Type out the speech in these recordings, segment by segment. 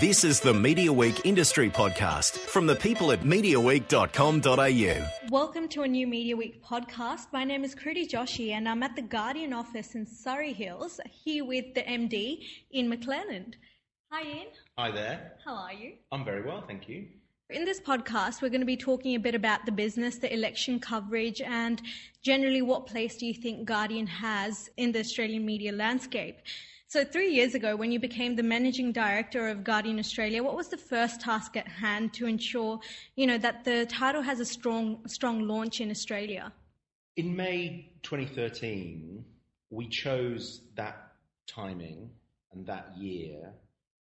This is the Media Week Industry Podcast from the people at MediaWeek.com.au. Welcome to a new Media Week podcast. My name is Kruti Joshi and I'm at the Guardian office in Surry Hills here with the MD Ian McClelland. Hi Ian. Hi there. How are you? I'm very well, thank you. In this podcast, we're going to be talking a bit about the business, the election coverage, and generally what place do you think Guardian has in the Australian media landscape? So, three years ago, when you became the managing director of Guardian Australia, what was the first task at hand to ensure, you know, that the title has a strong, strong launch in Australia? In May 2013, we chose that timing and that year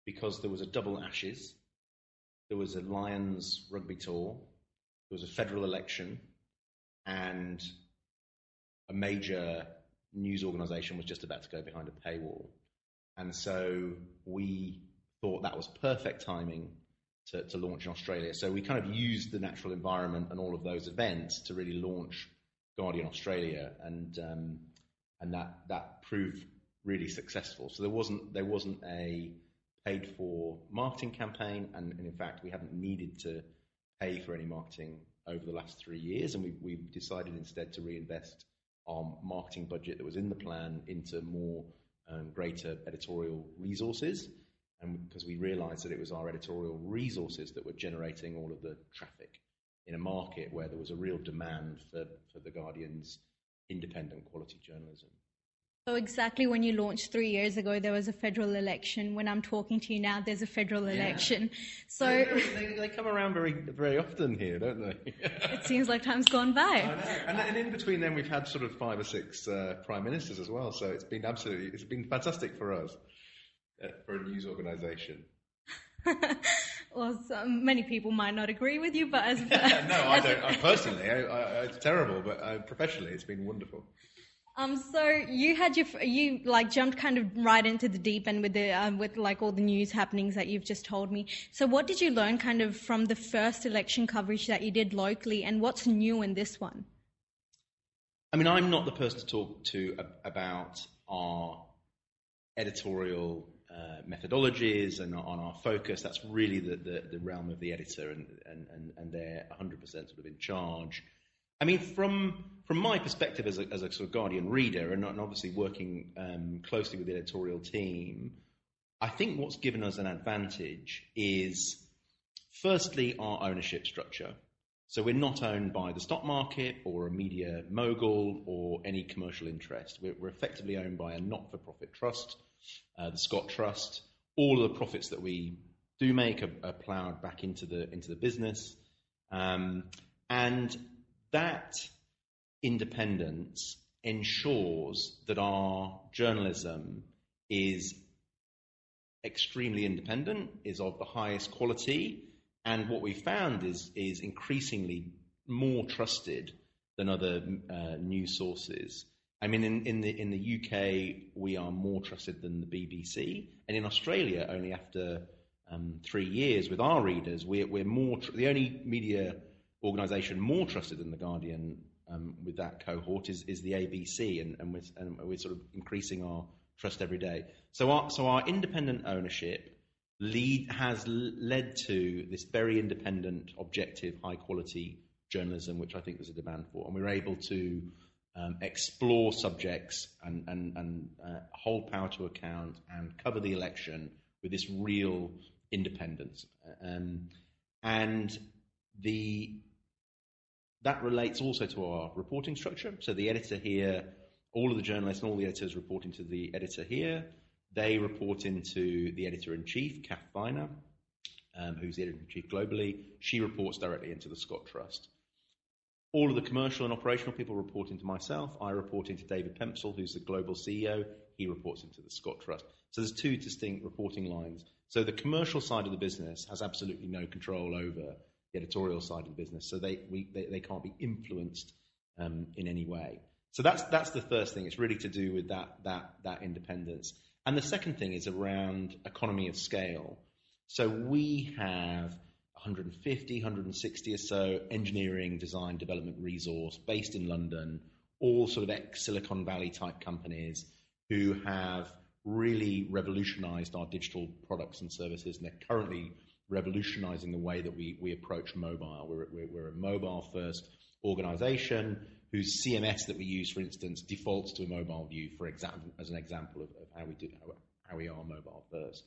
because there was a double Ashes, there was a Lions rugby tour, there was a federal election, and a major news organisation was just about to go behind a paywall. And so we thought that was perfect timing to, to launch in Australia. So we kind of used the natural environment and all of those events to really launch Guardian Australia, and um, and that that proved really successful. So there wasn't there wasn't a paid for marketing campaign, and, and in fact we haven't needed to pay for any marketing over the last three years, and we we decided instead to reinvest our marketing budget that was in the plan into more um, greater editorial resources, and because we realised that it was our editorial resources that were generating all of the traffic in a market where there was a real demand for, for the Guardian's independent quality journalism. So exactly when you launched three years ago, there was a federal election. When I'm talking to you now, there's a federal Yeah. election. So They, they, they come around very very often here, don't they? it seems like time's gone by. And, and in between them, we've had sort of five or six uh, prime ministers as well. So it's been absolutely, it's been fantastic for us, uh, for a news organisation. well, some, many people might not agree with you, but as no, I don't. I personally, I, I, it's terrible, but uh, professionally, it's been wonderful. Um, so you had your you like jumped kind of right into the deep end with the um, with like all the news happenings that you've just told me. So what did you learn kind of from the first election coverage that you did locally, and what's new in this one? I mean, I'm not the person to talk to about our editorial uh, methodologies and on our focus. That's really the, the, the realm of the editor, and, and, and, and they're 100% sort of in charge. I mean, from from my perspective as a, as a sort of Guardian reader, and, and obviously working um, closely with the editorial team, I think what's given us an advantage is firstly our ownership structure. So we're not owned by the stock market or a media mogul or any commercial interest. We're, we're effectively owned by a not-for-profit trust, uh, the Scott Trust. All of the profits that we do make are, are ploughed back into the into the business, um, and that independence ensures that our journalism is extremely independent, is of the highest quality, and what we found is is increasingly more trusted than other uh, news sources. I mean, in, in the in the UK, we are more trusted than the BBC, and in Australia, only after um, three years with our readers, we're, we're more tr- the only media organisation more trusted than the Guardian um, with that cohort is, is the ABC, and, and, we're, and we're sort of increasing our trust every day. So our so our independent ownership lead has led to this very independent, objective, high quality journalism, which I think there's a demand for, and we're able to um, explore subjects and and, and uh, hold power to account and cover the election with this real independence. Um, and the that relates also to our reporting structure. So the editor here, all of the journalists and all the editors reporting to the editor here. They report into the editor in chief, Kath Viner, um, who's the editor in chief globally. She reports directly into the Scott Trust. All of the commercial and operational people report into myself. I report into David Pemsel, who's the global CEO. He reports into the Scott Trust. So there's two distinct reporting lines. So the commercial side of the business has absolutely no control over editorial side of the business. So they, we, they, they can't be influenced um, in any way. So that's, that's the first thing. It's really to do with that, that, that independence. And the second thing is around economy of scale. So we have 150, 160 or so engineering, design, development resource based in London, all sort of ex Silicon Valley type companies who have really revolutionized our digital products and services, and they're currently revolutionizing the way that we, we approach mobile. We're, we're, we're a mobile first organization whose CMS that we use, for instance, defaults to a mobile view, for example, as an example of, of how we do how, how we are mobile first.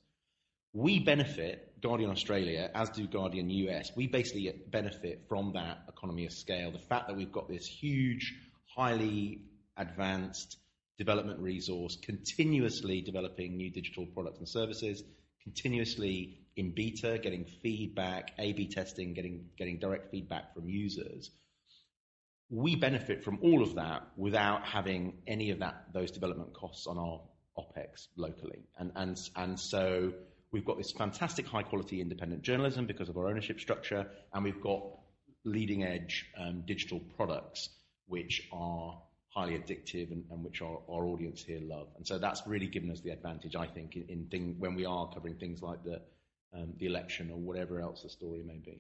We benefit, Guardian Australia, as do Guardian US, we basically benefit from that economy of scale. The fact that we've got this huge, highly advanced development resource, continuously developing new digital products and services, continuously in beta, getting feedback, A/B testing, getting getting direct feedback from users. We benefit from all of that without having any of that those development costs on our OpEx locally. And and and so we've got this fantastic high quality independent journalism because of our ownership structure, and we've got leading edge um, digital products which are highly addictive and, and which our, our, audience here love. And so that's really given us the advantage, I think, in, in thing, when we are covering things like the, um, the election or whatever else the story may be.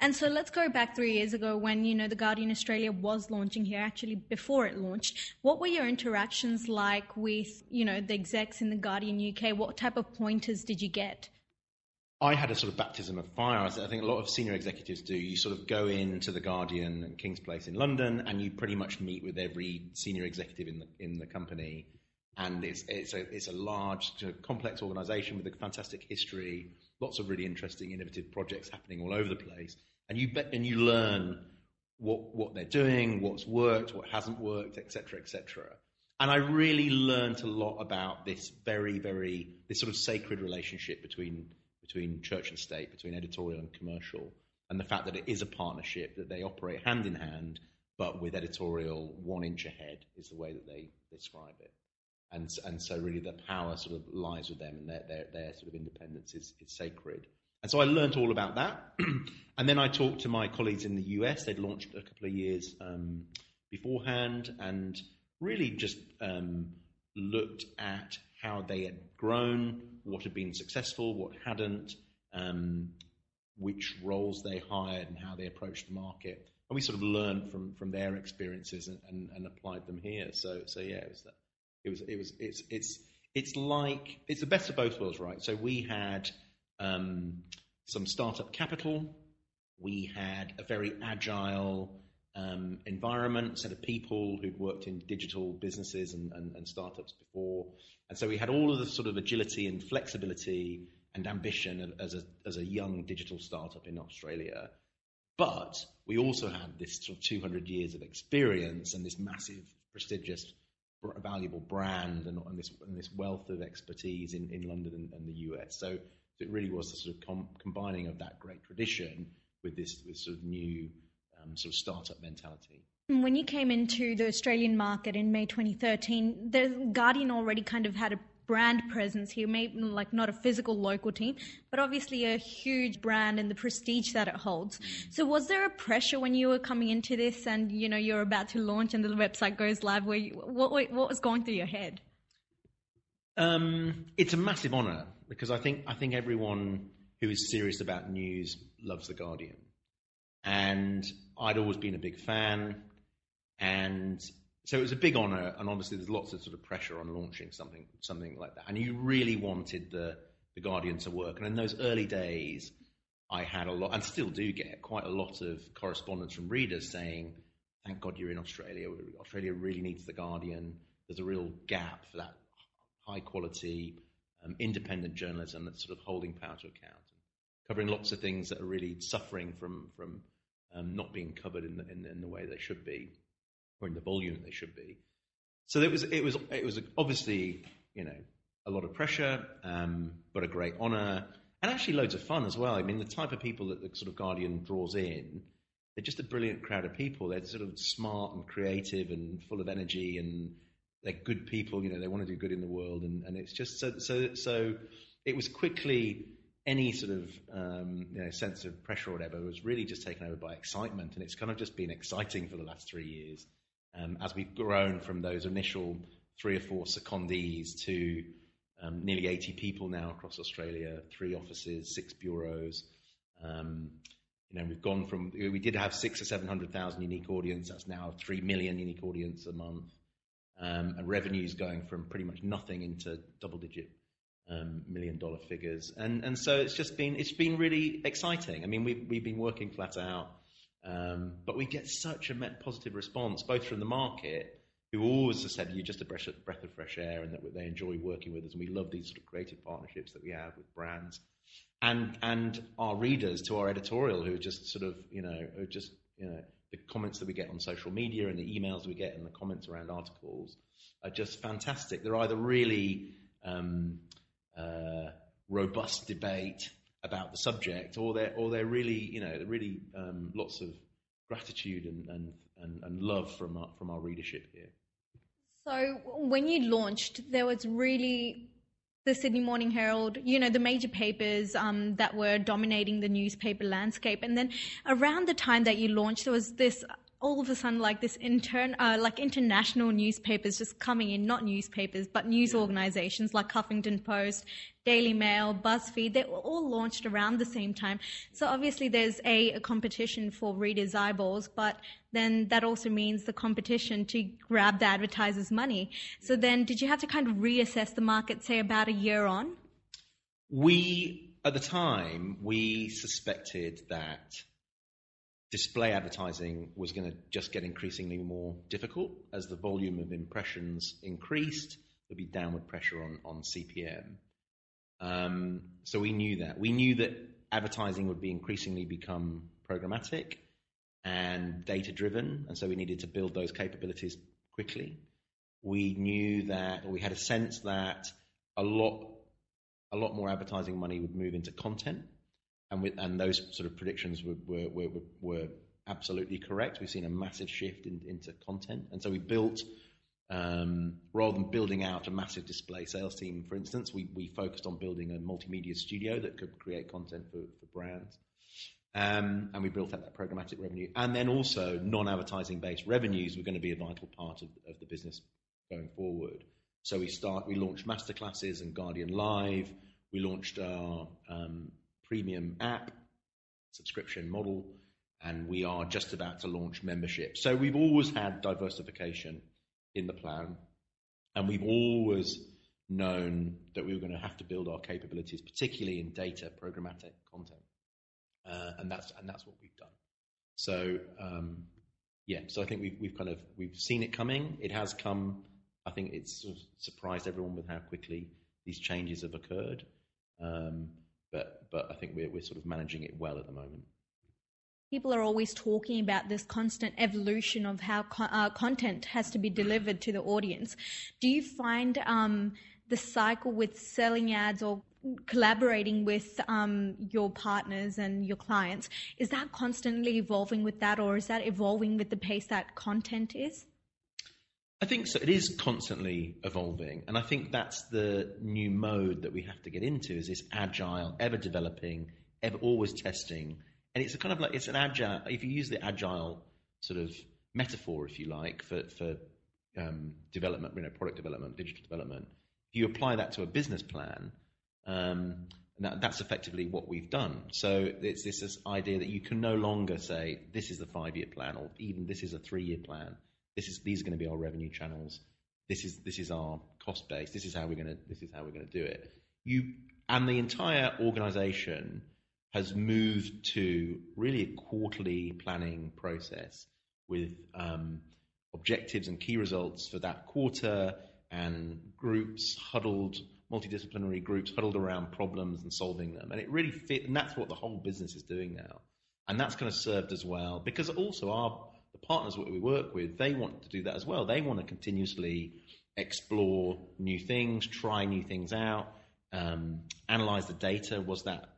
And so let's go back three years ago when, you know, The Guardian Australia was launching here, actually before it launched. What were your interactions like with, you know, the execs in The Guardian UK? What type of pointers did you get? I had a sort of baptism of fire. I think a lot of senior executives do. You sort of go into the Guardian and Kings Place in London, and you pretty much meet with every senior executive in the in the company. And it's it's a it's a large, complex organisation with a fantastic history, lots of really interesting, innovative projects happening all over the place. And you bet and you learn what what they're doing, what's worked, what hasn't worked, etc., etc. And I really learned a lot about this very very this sort of sacred relationship between between church and state, between editorial and commercial, and the fact that it is a partnership, that they operate hand in hand, but with editorial one inch ahead is the way that they describe it. And, and so really the power sort of lies with them and their, their, their sort of independence is, is sacred. And so I learned all about that. and then I talked to my colleagues in the US. They'd launched a couple of years um, beforehand and really just um, looked at how they had grown, what had been successful, what hadn't, um, which roles they hired, and how they approached the market. And we sort of learned from, from their experiences and, and, and applied them here. So so yeah, it was that. It was it was it's it's it's like it's the best of both worlds, right? So we had um, some startup capital, we had a very agile um, environment, set of people who'd worked in digital businesses and, and, and, startups before. And so we had all of the sort of agility and flexibility and ambition as a, as a young digital startup in Australia. But we also had this sort of 200 years of experience and this massive, prestigious, valuable brand and, and this, and this wealth of expertise in, in London and, and the US. So, so, it really was the sort of com- combining of that great tradition with this, this sort of new um, sort of startup mentality. When you came into the Australian market in May 2013, the Guardian already kind of had a brand presence here, maybe like not a physical local team, but obviously a huge brand and the prestige that it holds. Mm. So was there a pressure when you were coming into this and you know you're about to launch and the website goes live? Where you, what what was going through your head? Um, it's a massive honour because I think I think everyone who is serious about news loves the Guardian. And I'd always been a big fan. And so it was a big honour. And obviously, there's lots of sort of pressure on launching something, something like that. And you really wanted the, the Guardian to work. And in those early days, I had a lot, and still do get quite a lot of correspondence from readers saying, "Thank God you're in Australia. Australia really needs the Guardian. There's a real gap for that high quality, um, independent journalism that's sort of holding power to account, and covering lots of things that are really suffering from from um, not being covered in the, in, in, the way they should be, or in the volume they should be. So it was it was it was obviously you know a lot of pressure, um, but a great honour, and actually loads of fun as well. I mean, the type of people that the sort of Guardian draws in, they're just a brilliant crowd of people. They're sort of smart and creative and full of energy, and they're good people. You know, they want to do good in the world, and, and it's just so so so. It was quickly any sort of um, you know, sense of pressure or whatever was really just taken over by excitement, and it's kind of just been exciting for the last three years um, as we've grown from those initial three or four secondees to um, nearly 80 people now across Australia, three offices, six bureaus. Um, you know, we've gone from we did have six or seven hundred thousand unique audience. That's now three million unique audience a month. um, and revenues going from pretty much nothing into double-digit um, million-dollar figures. And and so it's just been it's been really exciting. I mean, we've we've been working flat out, um, but we get such a positive response both from the market who always have said you're just a breath of fresh air and that they enjoy working with us and we love these sort of creative partnerships that we have with brands and and our readers to our editorial who are just sort of you know just you know the comments that we get on social media and the emails we get and the comments around articles are just fantastic. They're either really um, uh, robust debate about the subject, or they're or they're really you know really um, lots of gratitude and, and, and, and love from our, from our readership here. So when you launched, there was really the Sydney Morning Herald, you know, the major papers um, that were dominating the newspaper landscape. And then around the time that you launched, there was this all of a sudden like this intern uh, like international newspapers just coming in not newspapers but news yeah. organizations like huffington post daily mail buzzfeed they were all launched around the same time. So obviously there's a, a competition for readers eyeballs but then that also means the competition to grab the advertisers money. So then did you have to kind of reassess the market say about a year on? We at the time we suspected that display advertising was going to just get increasingly more difficult as the volume of impressions increased. There'd be downward pressure on, on CPM. Um, so we knew that. We knew that advertising would be increasingly become programmatic and data driven, and so we needed to build those capabilities quickly. We knew that, or we had a sense that a lot, a lot more advertising money would move into content and, with, and those sort of predictions were, were, were, were absolutely correct. We've seen a massive shift in, into content, and so we built. Um, rather than building out a massive display sales team, for instance, we, we focused on building a multimedia studio that could create content for, for brands. Um, and we built out that programmatic revenue. And then also non-advertising based revenues were going to be a vital part of, of the business going forward. So we start, we launched masterclasses and Guardian Live. We launched our um, premium app subscription model, and we are just about to launch membership. So we've always had diversification in the plan, and we've always known that we were going to have to build our capabilities, particularly in data programmatic content, uh, and that's and that's what we've done. So um, yeah, so I think we've we've kind of we've seen it coming. It has come. I think it's sort of surprised everyone with how quickly these changes have occurred. Um, but but I think we're we're sort of managing it well at the moment. People are always talking about this constant evolution of how co- uh, content has to be delivered to the audience. Do you find um, the cycle with selling ads or collaborating with um, your partners and your clients is that constantly evolving with that, or is that evolving with the pace that content is? I think so. It is constantly evolving, and I think that's the new mode that we have to get into. Is this agile, ever developing, ever always testing, and it's a kind of like it's an agile. If you use the agile sort of metaphor, if you like, for for um, development, you know, product development, digital development, you apply that to a business plan, um, that, that's effectively what we've done. So it's this, this idea that you can no longer say this is the five-year plan, or even this is a three-year plan this is these are going to be our revenue channels. This is this is our cost base. This is how we're going to this is how we're going to do it. You and the entire organisation has moved to really a quarterly planning process with um, objectives and key results for that quarter and groups huddled multidisciplinary groups huddled around problems and solving them and it really fit and that's what the whole business is doing now and that's kind of served as well because also our partners that we work with, they want to do that as well. They want to continuously explore new things, try new things out, um, analyze the data. Was that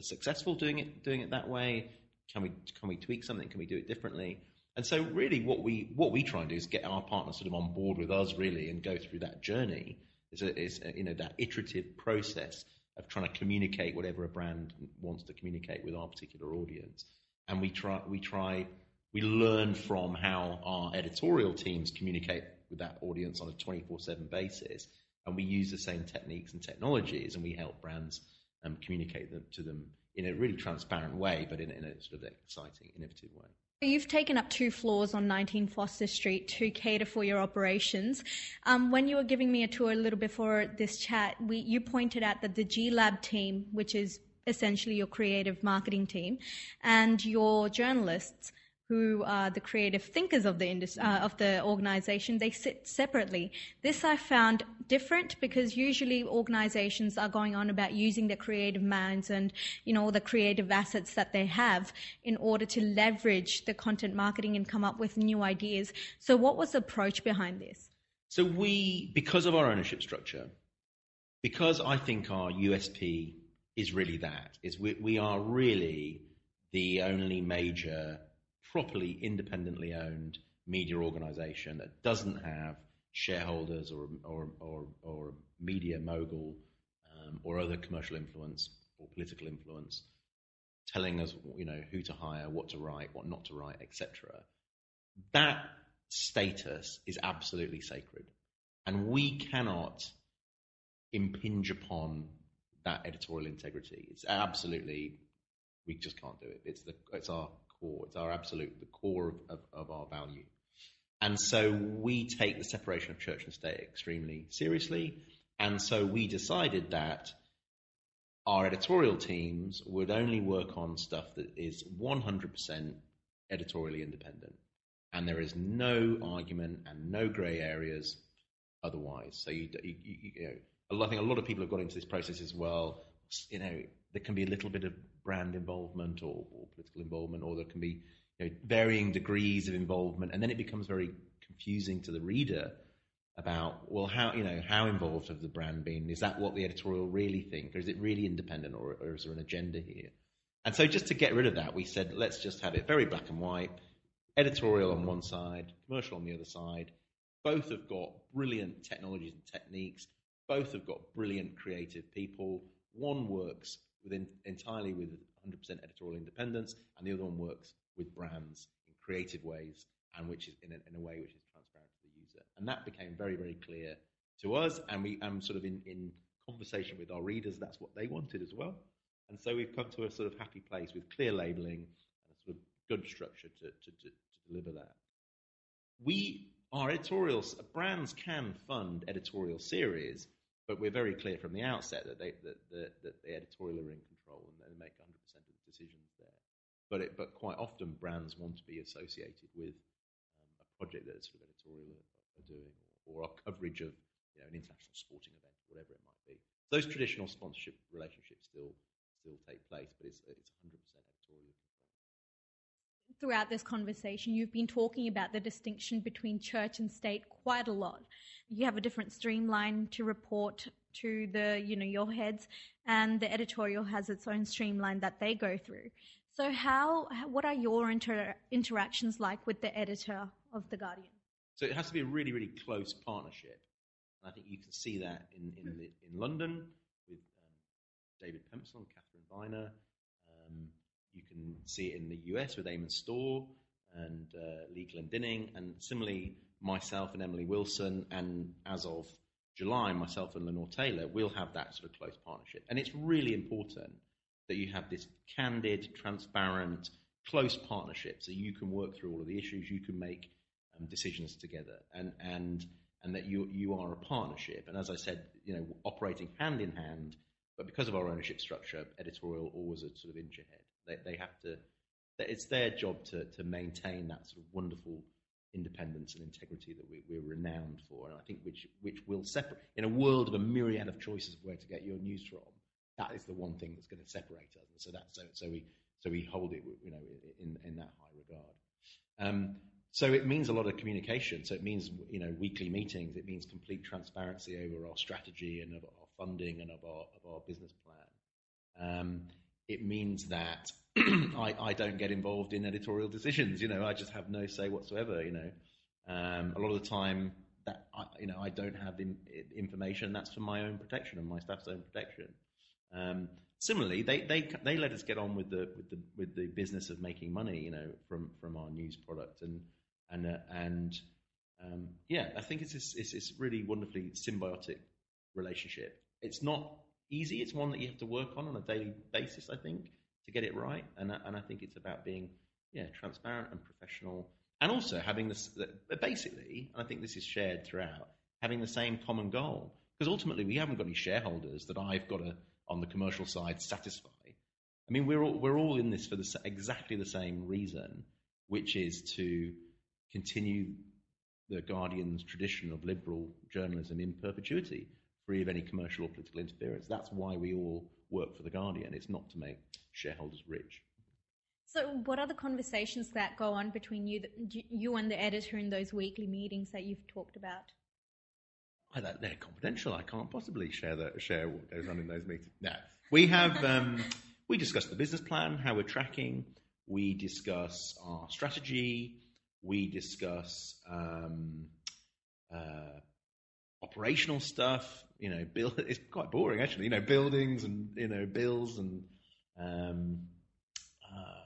successful doing it doing it that way? Can we can we tweak something? Can we do it differently? And so, really, what we what we try and do is get our partners sort of on board with us, really, and go through that journey. Is, is you know that iterative process of trying to communicate whatever a brand wants to communicate with our particular audience. And we try we try we learn from how our editorial teams communicate with that audience on a 24 7 basis. And we use the same techniques and technologies, and we help brands um, communicate them to them in a really transparent way, but in, in a sort of exciting, innovative way. You've taken up two floors on 19 Foster Street to cater for your operations. Um, when you were giving me a tour a little before this chat, we, you pointed out that the G Lab team, which is essentially your creative marketing team, and your journalists who are the creative thinkers of the uh, of the organization, they sit separately. This I found different because usually organizations are going on about using their creative minds and, you know, the creative assets that they have in order to leverage the content marketing and come up with new ideas. So what was the approach behind this? So we, because of our ownership structure, because I think our USP is really that, is we, we are really the only major properly independently owned media organization that doesn't have shareholders or, or, or, or media mogul um, or other commercial influence or political influence telling us you know who to hire what to write what not to write etc that status is absolutely sacred. And we cannot impinge upon that editorial integrity. It's absolutely we just can't do it. It's the it's our core. It's our absolute, the core of, of, of our value. And so we take the separation of church and state extremely seriously. And so we decided that our editorial teams would only work on stuff that is 100% editorially independent. And there is no argument and no grey areas otherwise. So you, you, you know, I think a lot of people have got into this process as well. You know, there can be a little bit of brand involvement or, or political involvement, or there can be you know, varying degrees of involvement, and then it becomes very confusing to the reader about well how you know how involved have the brand been? Is that what the editorial really think or is it really independent or, or is there an agenda here? And so just to get rid of that we said let's just have it very black and white editorial on one side commercial on the other side. Both have got brilliant technologies and techniques. Both have got brilliant creative people. One works within entirely with 100% editorial independence, and the other one works with brands in creative ways and which is in a, in a way which is transparent to the user. And that became very, very clear to us, and we am sort of in, in conversation with our readers. That's what they wanted as well, and so we've come to a sort of happy place with clear labeling and a sort of good structure to, to, to, to deliver that. We our editorials uh, brands can fund editorial series but we're very clear from the outset that, they, that, that, that the editorial are in control and they make 100% of the decisions there. But, it, but quite often brands want to be associated with um, a project that sort of editorial are, are doing or, or our coverage of you know, an international sporting event, or whatever it might be. Those traditional sponsorship relationships still still take place, but it's, it's 100% editorial. Throughout this conversation, you've been talking about the distinction between church and state quite a lot you have a different streamline to report to the you know your heads and the editorial has its own streamline that they go through. So how what are your inter- interactions like with the editor of the guardian? So it has to be a really really close partnership. And i think you can see that in in, the, in london with um, david Pemsel and Katharine Viner. Um, you can see it in the us with Eamonn Store and uh, lee glendinning and similarly myself and Emily Wilson, and as of July, myself and Lenore Taylor, we'll have that sort of close partnership. And it's really important that you have this candid, transparent, close partnership so you can work through all of the issues, you can make um, decisions together, and, and, and that you, you are a partnership. And as I said, you know, operating hand in hand, but because of our ownership structure, editorial always a sort of inch ahead. They, they have to, it's their job to, to maintain that sort of wonderful independence and integrity that we, are renowned for, and I think which which will separate in a world of a myriad of choices of where to get your news from. That is the one thing that's going to separate us, and so that so so we so we hold it you know in in that high regard. Um, so it means a lot of communication. So it means you know weekly meetings. It means complete transparency over our strategy and of our funding and of our of our business plan. Um, it means that I, I, don't get involved in editorial decisions. You know, I just have no say whatsoever. You know, um, a lot of the time that I, you know I don't have in, information. That's for my own protection and my staff's own protection. Um, similarly, they, they they let us get on with the with the with the business of making money. You know, from from our news product and and uh, and um, yeah, I think it's this, it's really wonderfully symbiotic relationship. It's not easy. It's one that you have to work on on a daily basis. I think to get it right. And, and I think it's about being yeah, transparent and professional, and also having this basically, and I think this is shared throughout, having the same common goal. Because ultimately, we haven't got any shareholders that I've got to, on the commercial side, satisfy. I mean, we're all, we're all in this for the, exactly the same reason, which is to continue the Guardian's tradition of liberal journalism in perpetuity, free of any commercial or political interference. That's why we all work for the Guardian. It's not to make shareholders rich. So, what are the conversations that go on between you, you and the editor in those weekly meetings that you've talked about? I that they're confidential. I can't possibly share that, share what goes on in those meetings. No, we have um, we discuss the business plan, how we're tracking. We discuss our strategy. We discuss um, uh, operational stuff. You know, build, it's quite boring actually. You know, buildings and you know bills and um, uh,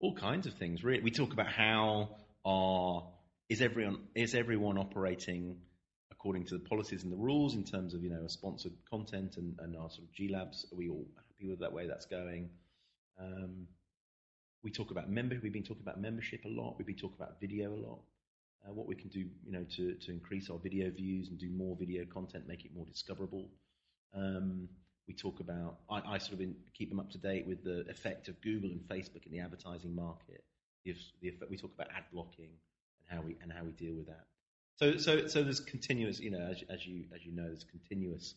all kinds of things. Really, we talk about how our is everyone is everyone operating according to the policies and the rules in terms of you know sponsored content and, and our sort of G Labs. Are we all happy with that way that's going? Um, we talk about member. We've been talking about membership a lot. We've been talking about video a lot. Uh, what we can do, you know, to, to increase our video views and do more video content, make it more discoverable. Um, we talk about. I, I sort of in, keep them up to date with the effect of Google and Facebook in the advertising market. If the effect, we talk about ad blocking and how we and how we deal with that. So, so, so there's continuous, you know, as, as you as you know, there's continuous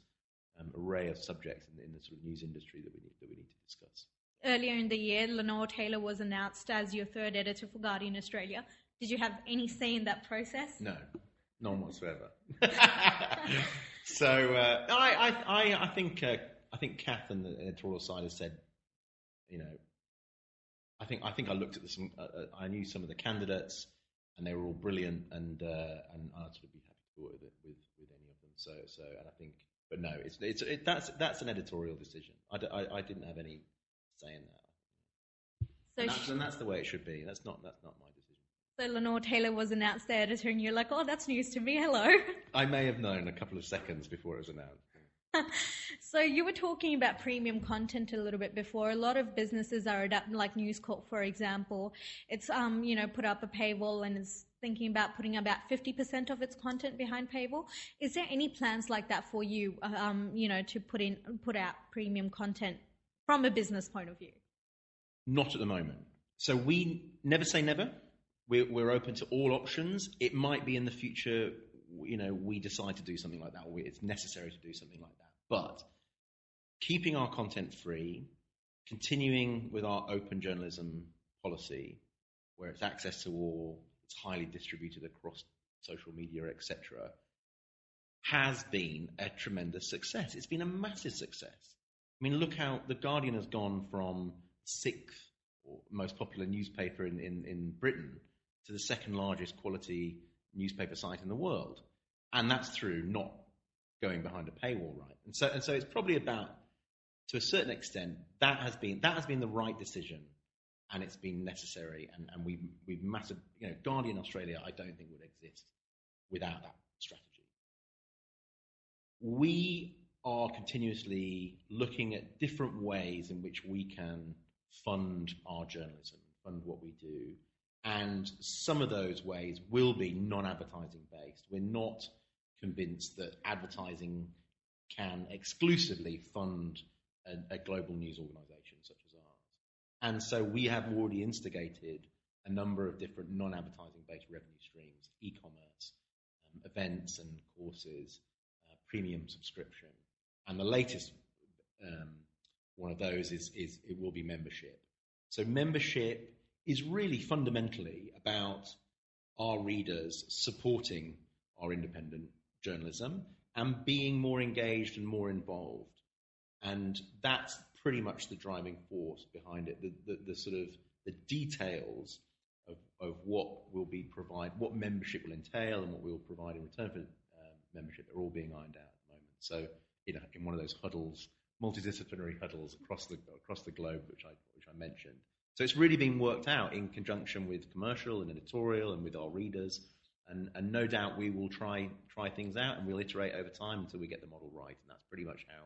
um, array of subjects in the, in the sort of news industry that we need that we need to discuss. Earlier in the year, Lenore Taylor was announced as your third editor for Guardian Australia. Did you have any say in that process? No, none whatsoever. so uh, I, I, I, think uh, I think Kath and the editorial side has said, you know, I think I think I looked at this. Uh, uh, I knew some of the candidates and they were all brilliant, and uh, and I'd sort of be happy to work with it, with with any of them. So so, and I think, but no, it's it's it, that's that's an editorial decision. I, d- I, I didn't have any say in that. So and that's, she, and that's the way it should be. That's not that's not my decision. So Lenore Taylor was announced the editor, and you're like, oh, that's news to me. Hello. I may have known a couple of seconds before it was announced. so you were talking about premium content a little bit before. A lot of businesses are adapting, like News Corp, for example. It's um, you know put up a paywall and is thinking about putting about 50% of its content behind paywall. Is there any plans like that for you? Um, you know, to put in put out premium content from a business point of view. Not at the moment. So we never say never. We're, we're open to all options. It might be in the future you know, we decide to do something like that, or it's necessary to do something like that. But keeping our content free, continuing with our open journalism policy, where it's access to all, it's highly distributed across social media, etc., has been a tremendous success. It's been a massive success. I mean, look how The Guardian has gone from sixth most popular newspaper in, in, in Britain to the second largest quality newspaper site in the world. And that's through not going behind a paywall, right? And so, and so it's probably about, to a certain extent, that has been, that has been the right decision and it's been necessary. And, and we've, we've massive, you know, Guardian Australia, I don't think would exist without that strategy. We are continuously looking at different ways in which we can fund our journalism, fund what we do. And some of those ways will be non advertising based. We're not convinced that advertising can exclusively fund a, a global news organization such as ours. And so we have already instigated a number of different non advertising based revenue streams e commerce, um, events and courses, uh, premium subscription. And the latest um, one of those is, is it will be membership. So membership is really fundamentally about our readers supporting our independent journalism and being more engaged and more involved. And that's pretty much the driving force behind it. The, the, the sort of the details of, of what will be provide, what membership will entail, and what we will provide in return for uh, membership are all being ironed out at the moment. So, you know, in one of those huddles, multidisciplinary huddles across the across the globe, which I which I mentioned. So it's really being worked out in conjunction with commercial and editorial and with our readers and, and no doubt we will try try things out and we'll iterate over time until we get the model right. And that's pretty much how,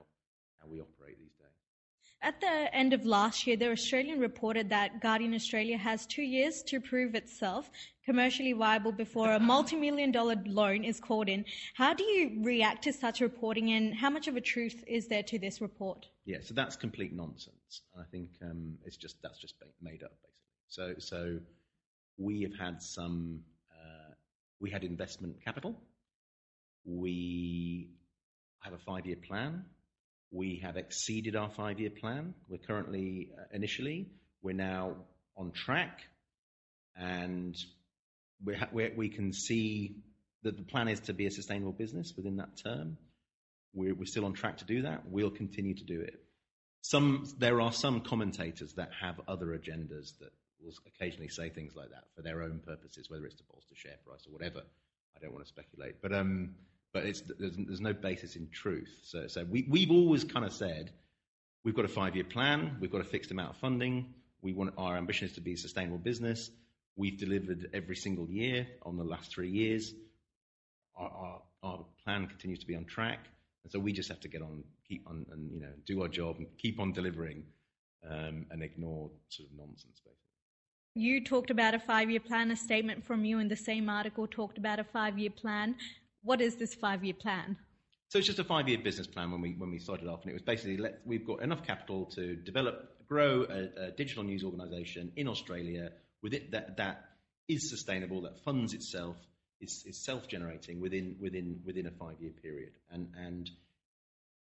how we operate these days. At the end of last year, the Australian reported that Guardian Australia has two years to prove itself commercially viable before a multi-million dollar loan is called in. How do you react to such reporting and how much of a truth is there to this report? Yeah, so that's complete nonsense. I think um, it's just that's just made up basically. So so we have had some uh, we had investment capital. We have a five year plan. We have exceeded our five year plan. We're currently uh, initially we're now on track and we can see that the plan is to be a sustainable business within that term. We're, still on track to do that. We'll continue to do it. There are some commentators that have other agendas that will occasionally say things like that for their own purposes, whether it's to bolster share price or whatever. I don't want to speculate, but it's there's, there's no basis in truth. So so we we've always kind of said we've got a five year plan, we've got a fixed amount of funding, we want our ambition is to be a sustainable business We've delivered every single year on the last three years. Our, our, our plan continues to be on track, and so we just have to get on, keep on, and you know, do our job and keep on delivering, um, and ignore sort of nonsense, basically. You talked about a five-year plan. A statement from you in the same article talked about a five-year plan. What is this five-year plan? So it's just a five-year business plan when we when we started off, and it was basically let, we've got enough capital to develop, grow a, a digital news organisation in Australia with it that that is sustainable, that funds itself, is, is self-generating within within within a five-year period, and and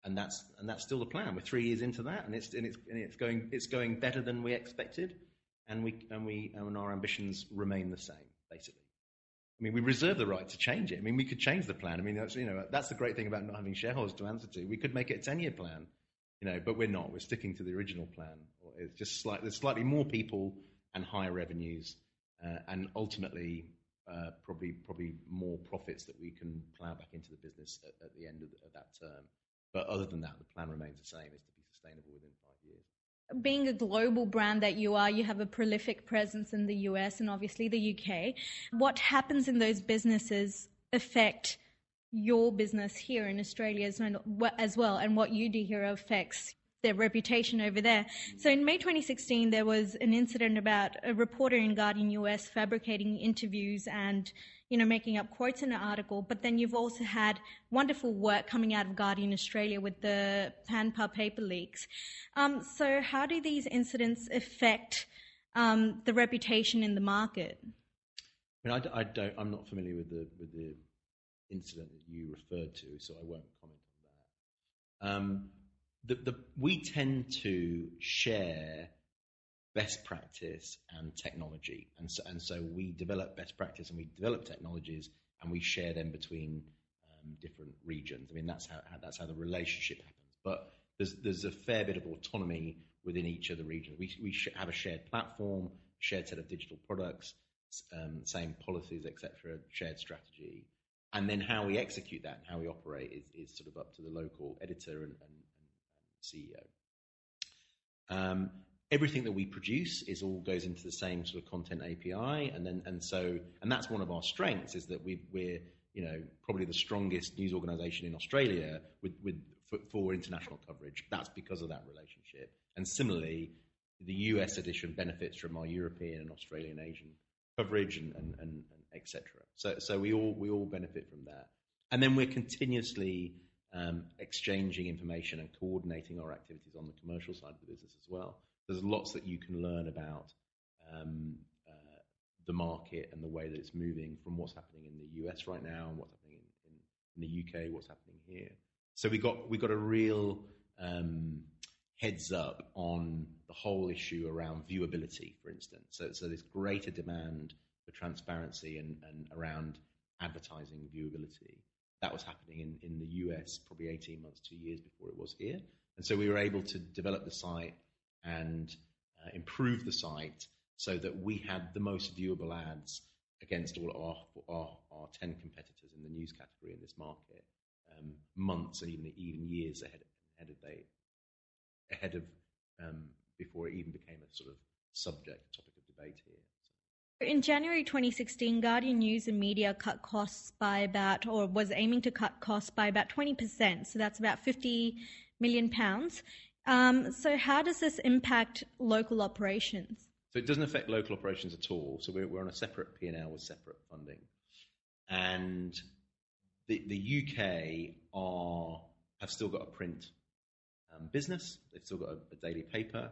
and that's and that's still the plan. We're three years into that, and it's and it's and it's going it's going better than we expected, and we and we and our ambitions remain the same, basically. I mean, we reserve the right to change it. I mean, we could change the plan. I mean, that's you know that's the great thing about not having shareholders to answer to. We could make it a ten-year plan, you know, but we're not. We're sticking to the original plan. It's just slightly there's slightly more people and higher revenues, uh, and ultimately uh, probably probably more profits that we can plow back into the business at, at the end of, the, of, that term. But other than that, the plan remains the same: is to be sustainable within five years. Being a global brand that you are, you have a prolific presence in the US and obviously the UK. What happens in those businesses affect your business here in Australia as well, and what you do here affects their reputation over there. So in May 2016, there was an incident about a reporter in Guardian US fabricating interviews and, you know, making up quotes in an article. But then you've also had wonderful work coming out of Guardian Australia with the Panama paper leaks. Um, so how do these incidents affect um, the reputation in the market? I mean, I, I, don't. I'm not familiar with the with the incident that you referred to, so I won't comment on that. Um, the, the, we tend to share best practice and technology. And so, and so we develop best practice and we develop technologies and we share them between um, different regions. I mean, that's how, that's how the relationship happens. But there's, there's a fair bit of autonomy within each of the regions. We, we have a shared platform, shared set of digital products, um, same policies, etc., shared strategy. And then how we execute that and how we operate is, is sort of up to the local editor and, and CEO. Um, everything that we produce is all goes into the same sort of content API, and then and so and that's one of our strengths is that we, we're you know probably the strongest news organisation in Australia with with for, for, international coverage. That's because of that relationship. And similarly, the US edition benefits from our European and Australian Asian coverage and, and, and, and etc. So so we all we all benefit from that. And then we're continuously um, exchanging information and coordinating our activities on the commercial side of the business as well. There's lots that you can learn about um, uh, the market and the way that it's moving from what's happening in the US right now and what's happening in, in, in the UK, what's happening here. So we got we got a real um, heads up on the whole issue around viewability, for instance. So so there's greater demand for transparency and, and around advertising viewability that was happening in, in the US probably 18 months, two years before it was here. And so we were able to develop the site and uh, improve the site so that we had the most viewable ads against all our, our, our 10 competitors in the news category in this market, um, months and even, even years ahead, ahead of date, ahead of um, before it even became a sort of subject, topic of debate here. In January 2016, Guardian News and Media cut costs by about, or was aiming to cut costs by about 20%. So that's about 50 million pounds. Um, so, how does this impact local operations? So it doesn't affect local operations at all. So we're, we're on a separate P&L with separate funding. And the, the UK are, have still got a print um, business. They've still got a, a, daily paper.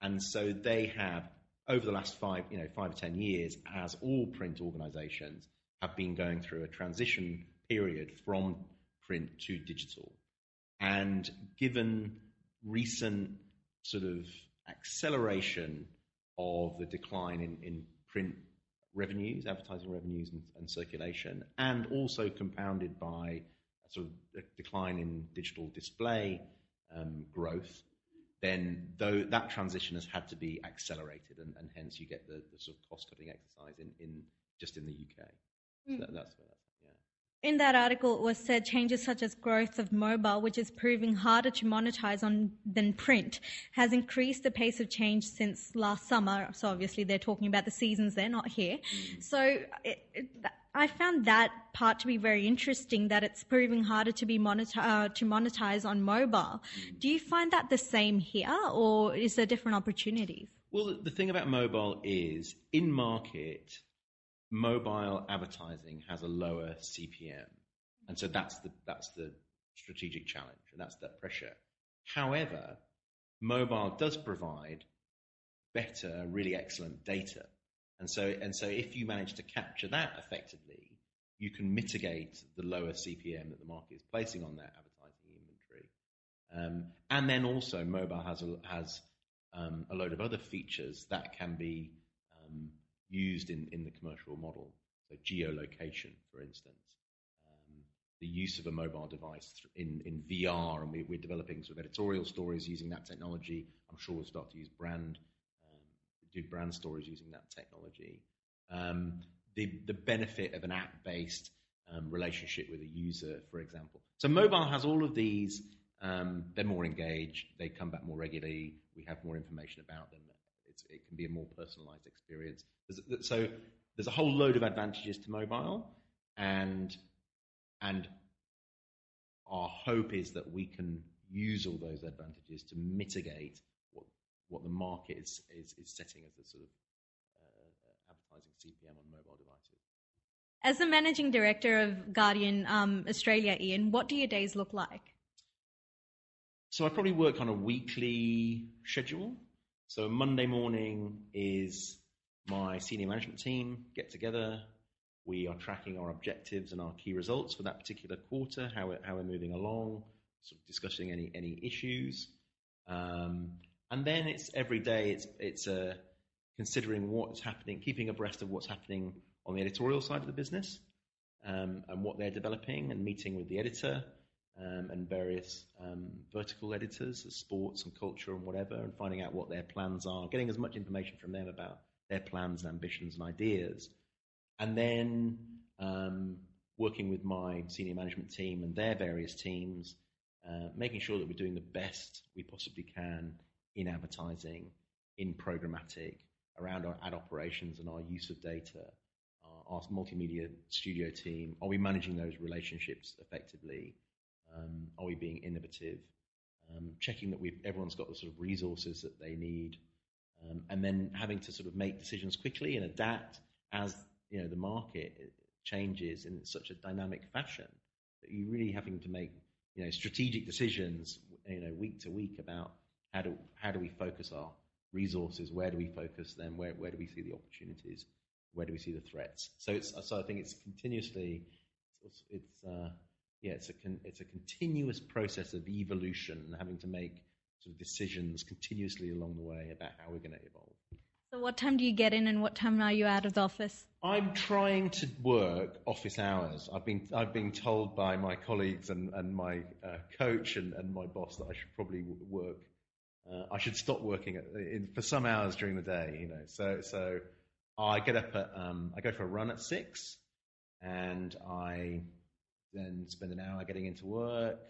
And so they have, over the last five, you know, five or ten years, as all print organizations have been going through a transition period from print to digital. And given recent sort of acceleration of the decline in, in print revenues, advertising revenues and, and, circulation, and also compounded by a sort of a decline in digital display um, growth, then though that transition has had to be accelerated, and, and hence you get the, the sort of cost-cutting exercise in, in just in the UK. Mm. So that, that's where that's in that article, it was said changes such as growth of mobile, which is proving harder to monetize on than print, has increased the pace of change since last summer. So obviously, they're talking about the seasons; they're not here. Mm. So it, it, I found that part to be very interesting. That it's proving harder to be monetize, uh, to monetize on mobile. Mm. Do you find that the same here, or is there different opportunities? Well, the thing about mobile is in market mobile advertising has a lower CPM. And so that's the, that's the strategic challenge and that's that pressure. However, mobile does provide better, really excellent data. And so, and so if you manage to capture that effectively, you can mitigate the lower CPM that the market is placing on that advertising inventory. Um, and then also mobile has a, has um, a load of other features that can be um, used in, in the commercial model. So geolocation, for instance, um, the use of a mobile device in, in VR, and we, are developing sort of editorial stories using that technology. I'm sure we'll start to use brand, um, do brand stories using that technology. Um, the, the benefit of an app-based um, relationship with a user, for example. So mobile has all of these. Um, they're more engaged. They come back more regularly. We have more information about them it can be a more personalized experience. There's, so there's a whole load of advantages to mobile, and and our hope is that we can use all those advantages to mitigate what what the market is is, is setting as a sort of uh, advertising CPM on mobile devices. As the managing director of Guardian um, Australia, Ian, what do your days look like? So I probably work on a weekly schedule. So Monday morning is my senior management team get together. We are tracking our objectives and our key results for that particular quarter, how we're, how we're moving along, sort of discussing any any issues, um, and then it's every day. It's it's uh, considering what's happening, keeping abreast of what's happening on the editorial side of the business, um, and what they're developing, and meeting with the editor, um, and various um, vertical editors, sports and culture and whatever, and finding out what their plans are, getting as much information from them about their plans and ambitions and ideas, and then um, working with my senior management team and their various teams, uh, making sure that we're doing the best we possibly can in advertising, in programmatic, around our ad operations and our use of data. Our multimedia studio team, are we managing those relationships effectively? Um, are we being innovative? Um, checking that we've, everyone's got the sort of resources that they need, um, and then having to sort of make decisions quickly and adapt as you know the market changes in such a dynamic fashion that you're really having to make you know strategic decisions you know week to week about how do how do we focus our resources, where do we focus them, where where do we see the opportunities, where do we see the threats. So it's so I think it's continuously it's, it's uh, yeah, it's a con- it's a continuous process of evolution and having to make sort of decisions continuously along the way about how we're going to evolve. So, what time do you get in, and what time are you out of the office? I'm trying to work office hours. I've been I've been told by my colleagues and and my uh, coach and, and my boss that I should probably work. Uh, I should stop working at, in, for some hours during the day. You know, so so I get up at um, I go for a run at six, and I then spend an hour getting into work.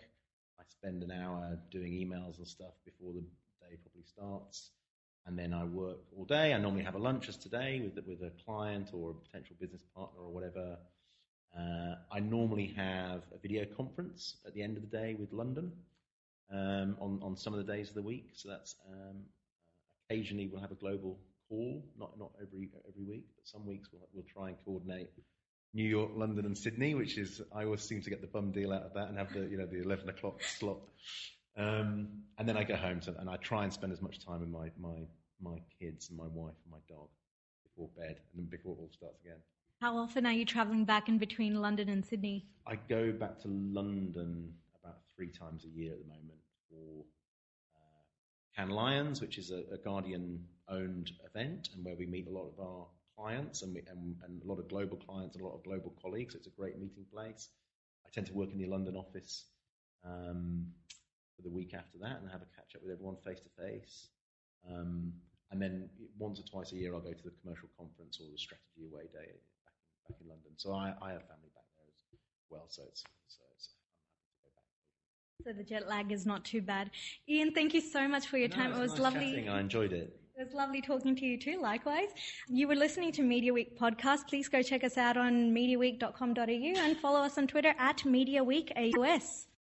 I spend an hour doing emails and stuff before the day probably starts. And then I work all day. I normally have a lunch as today with, with a client or a potential business partner or whatever. Uh, I normally have a video conference at the end of the day with London. um, on on some of the days of the week. So that's um, occasionally we'll have a global call, not not every every week, but some weeks we'll we'll try and coordinate New York, London, and Sydney, which is I always seem to get the bum deal out of that and have the you know the eleven o'clock slot. Um, and then I go home to, and I try and spend as much time with my my my kids and my wife and my dog before bed, and then before it all starts again. How often are you traveling back in between London and Sydney? I go back to London about three times a year at the moment for uh, Cannes Lions, which is a, a Guardian-owned event, and where we meet a lot of our clients and, we, and, and a lot of global clients and a lot of global colleagues. It's a great meeting place. I tend to work in the London office um, for the week after that and have a catch up with everyone face to face. And then once or twice a year, I'll go to the commercial conference or the strategy away day back in, back in London. So I, I have family back there as well. So it's, so it's so the jet lag is not too bad. Ian, thank you so much for your no, time. It was nice lovely. Chatting. I enjoyed it. It was lovely talking to you too, likewise. You were listening to Media Week podcast. Please go check us out on mediaweek.com.au and follow us on Twitter at MediaWeekAUS.